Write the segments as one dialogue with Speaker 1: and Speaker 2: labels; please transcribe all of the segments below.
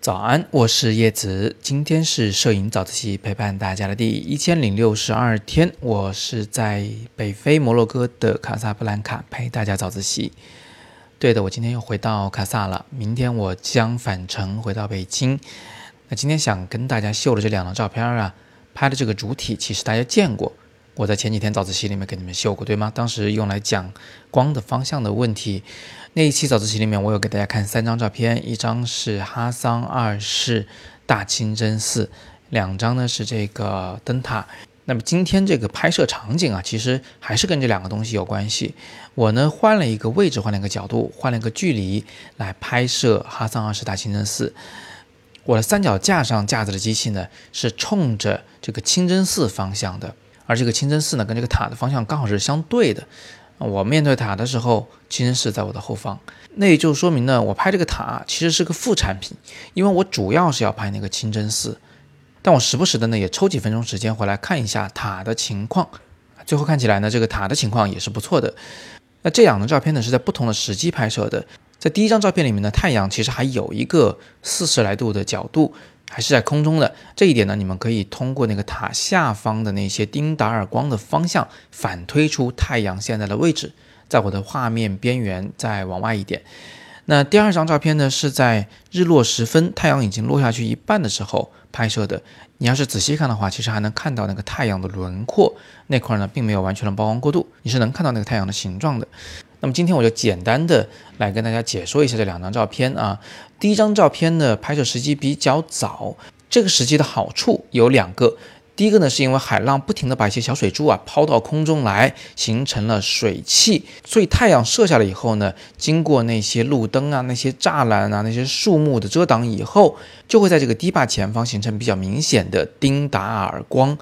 Speaker 1: 早安，我是叶子，今天是摄影早自习陪伴大家的第一千零六十二天，我是在北非摩洛哥的卡萨布兰卡陪大家早自习。对的，我今天又回到卡萨了，明天我将返程回到北京。那今天想跟大家秀的这两张照片啊，拍的这个主体其实大家见过，我在前几天早自习里面给你们秀过，对吗？当时用来讲光的方向的问题。那一期早自习里面，我有给大家看三张照片，一张是哈桑二世大清真寺，两张呢是这个灯塔。那么今天这个拍摄场景啊，其实还是跟这两个东西有关系。我呢换了一个位置，换了一个角度，换了一个距离来拍摄哈桑二世大清真寺。我的三脚架上架子的机器呢是冲着这个清真寺方向的，而这个清真寺呢跟这个塔的方向刚好是相对的。我面对塔的时候，清真寺在我的后方，那也就说明呢，我拍这个塔其实是个副产品，因为我主要是要拍那个清真寺，但我时不时的呢也抽几分钟时间回来看一下塔的情况，最后看起来呢这个塔的情况也是不错的。那这两张照片呢是在不同的时机拍摄的，在第一张照片里面呢，太阳其实还有一个四十来度的角度。还是在空中的这一点呢，你们可以通过那个塔下方的那些丁达尔光的方向反推出太阳现在的位置，在我的画面边缘再往外一点。那第二张照片呢，是在日落时分，太阳已经落下去一半的时候拍摄的。你要是仔细看的话，其实还能看到那个太阳的轮廓那块呢，并没有完全的曝光过度，你是能看到那个太阳的形状的。那么今天我就简单的来跟大家解说一下这两张照片啊。第一张照片呢，拍摄时机比较早，这个时机的好处有两个。第一个呢，是因为海浪不停的把一些小水珠啊抛到空中来，形成了水汽，所以太阳射下来以后呢，经过那些路灯啊、那些栅栏啊、那些树木的遮挡以后，就会在这个堤坝前方形成比较明显的丁达尔光。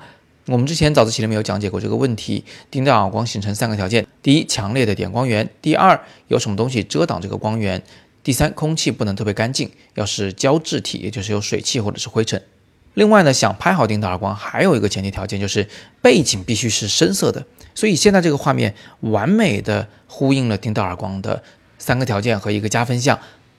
Speaker 1: 我们之前早自习里面有讲解过这个问题，丁达尔光形成三个条件：第一，强烈的点光源；第二，有什么东西遮挡这个光源；第三，空气不能特别干净，要是胶质体，也就是有水汽或者是灰尘。另外呢，想拍好丁达尔光，还有一个前提条件就是背景必须是深色的。所以现在这个画面完美的呼应了丁达尔光的三个条件和一个加分项。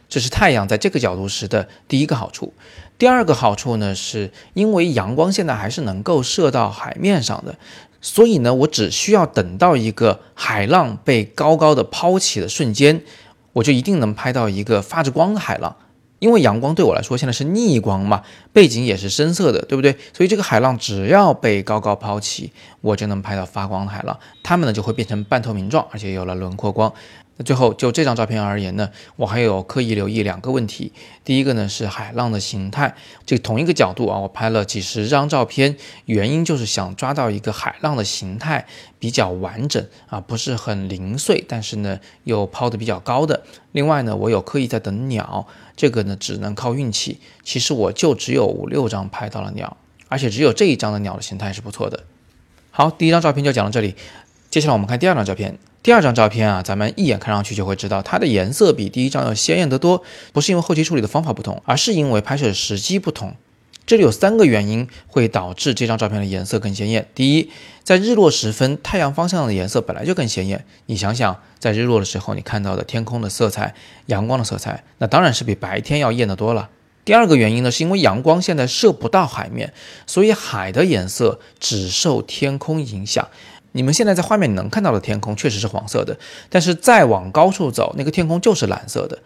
Speaker 1: 这是太阳在这个角度时的第一个好处。第二个好处呢，是因为阳光现在还是能够射到海面上的，所以呢，我只需要等到一个海浪被高高的抛起的瞬间，我就一定能拍到一个发着光的海浪。因为阳光对我来说现在是逆光嘛，背景也是深色的，对不对？所以这个海浪只要被高高抛起，我就能拍到发光的海浪，它们呢就会变成半透明状，而且有了轮廓光。那最后就这张照片而言呢，我还有刻意留意两个问题。第一个呢是海浪的形态，这同一个角度啊，我拍了几十张照片，原因就是想抓到一个海浪的形态比较完整啊，不是很零碎，但是呢又抛的比较高的。另外呢，我有刻意在等鸟，这个呢只能靠运气。其实我就只有五六张拍到了鸟，而且只有这一张的鸟的形态是不错的。好，第一张照片就讲到这里，接下来我们看第二张照片。第二张照片啊，咱们一眼看上去就会知道，它的颜色比第一张要鲜艳得多。不是因为后期处理的方法不同，而是因为拍摄时机不同。这里有三个原因会导致这张照片的颜色更鲜艳。第一，在日落时分，太阳方向的颜色本来就更鲜艳。你想想，在日落的时候，你看到的天空的色彩、阳光的色彩，那当然是比白天要艳得多了。第二个原因呢，是因为阳光现在射不到海面，所以海的颜色只受天空影响。你们现在在画面里能看到的天空确实是黄色的，但是再往高处走，那个天空就是蓝色的。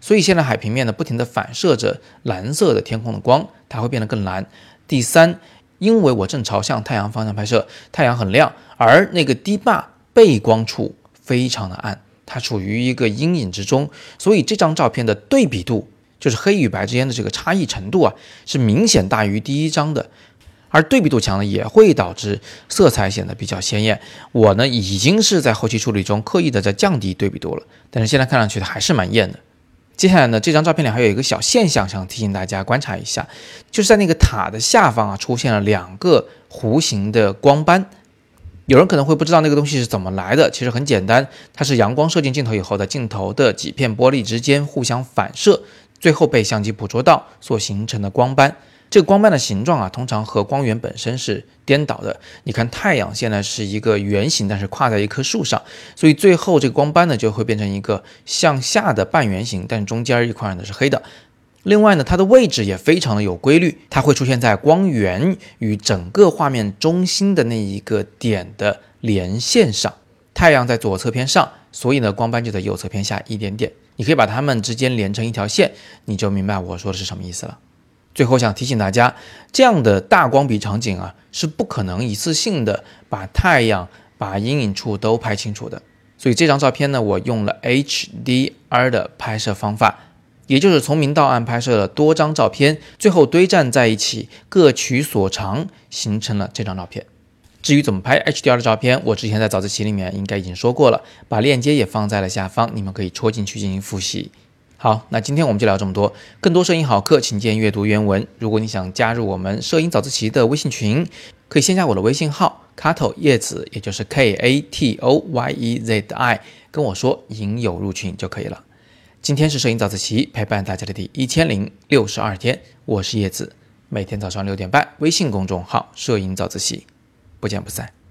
Speaker 1: 所以现在海平面呢，不停地反射着蓝色的天空的光，它会变得更蓝。第三，因为我正朝向太阳方向拍摄，太阳很亮，而那个堤坝背光处非常的暗，它处于一个阴影之中，所以这张照片的对比度，就是黑与白之间的这个差异程度啊，是明显大于第一张的。而对比度强呢，也会导致色彩显得比较鲜艳。我呢，已经是在后期处理中刻意的在降低对比度了，但是现在看上去还是蛮艳的。接下来呢，这张照片里还有一个小现象，想提醒大家观察一下，就是在那个塔的下方啊，出现了两个弧形的光斑。有人可能会不知道那个东西是怎么来的，其实很简单，它是阳光射进镜头以后，在镜头的几片玻璃之间互相反射，最后被相机捕捉到所形成的光斑。这个光斑的形状啊，通常和光源本身是颠倒的。你看太阳现在是一个圆形，但是跨在一棵树上，所以最后这个光斑呢就会变成一个向下的半圆形，但中间一块呢是黑的。另外呢，它的位置也非常的有规律，它会出现在光源与整个画面中心的那一个点的连线上。太阳在左侧偏上，所以呢，光斑就在右侧偏下一点点。你可以把它们之间连成一条线，你就明白我说的是什么意思了。最后想提醒大家，这样的大光比场景啊，是不可能一次性的把太阳、把阴影处都拍清楚的。所以这张照片呢，我用了 HDR 的拍摄方法，也就是从明到暗拍摄了多张照片，最后堆栈在一起，各取所长，形成了这张照片。至于怎么拍 HDR 的照片，我之前在早自习里面应该已经说过了，把链接也放在了下方，你们可以戳进去进行复习。好，那今天我们就聊这么多。更多摄影好课，请见阅读原文。如果你想加入我们摄影早自习的微信群，可以先加我的微信号 Kato 叶子，也就是 K A T O Y E Z I，跟我说引友入群就可以了。今天是摄影早自习陪伴大家的第一千零六十二天，我是叶子，每天早上六点半，微信公众号摄影早自习，不见不散。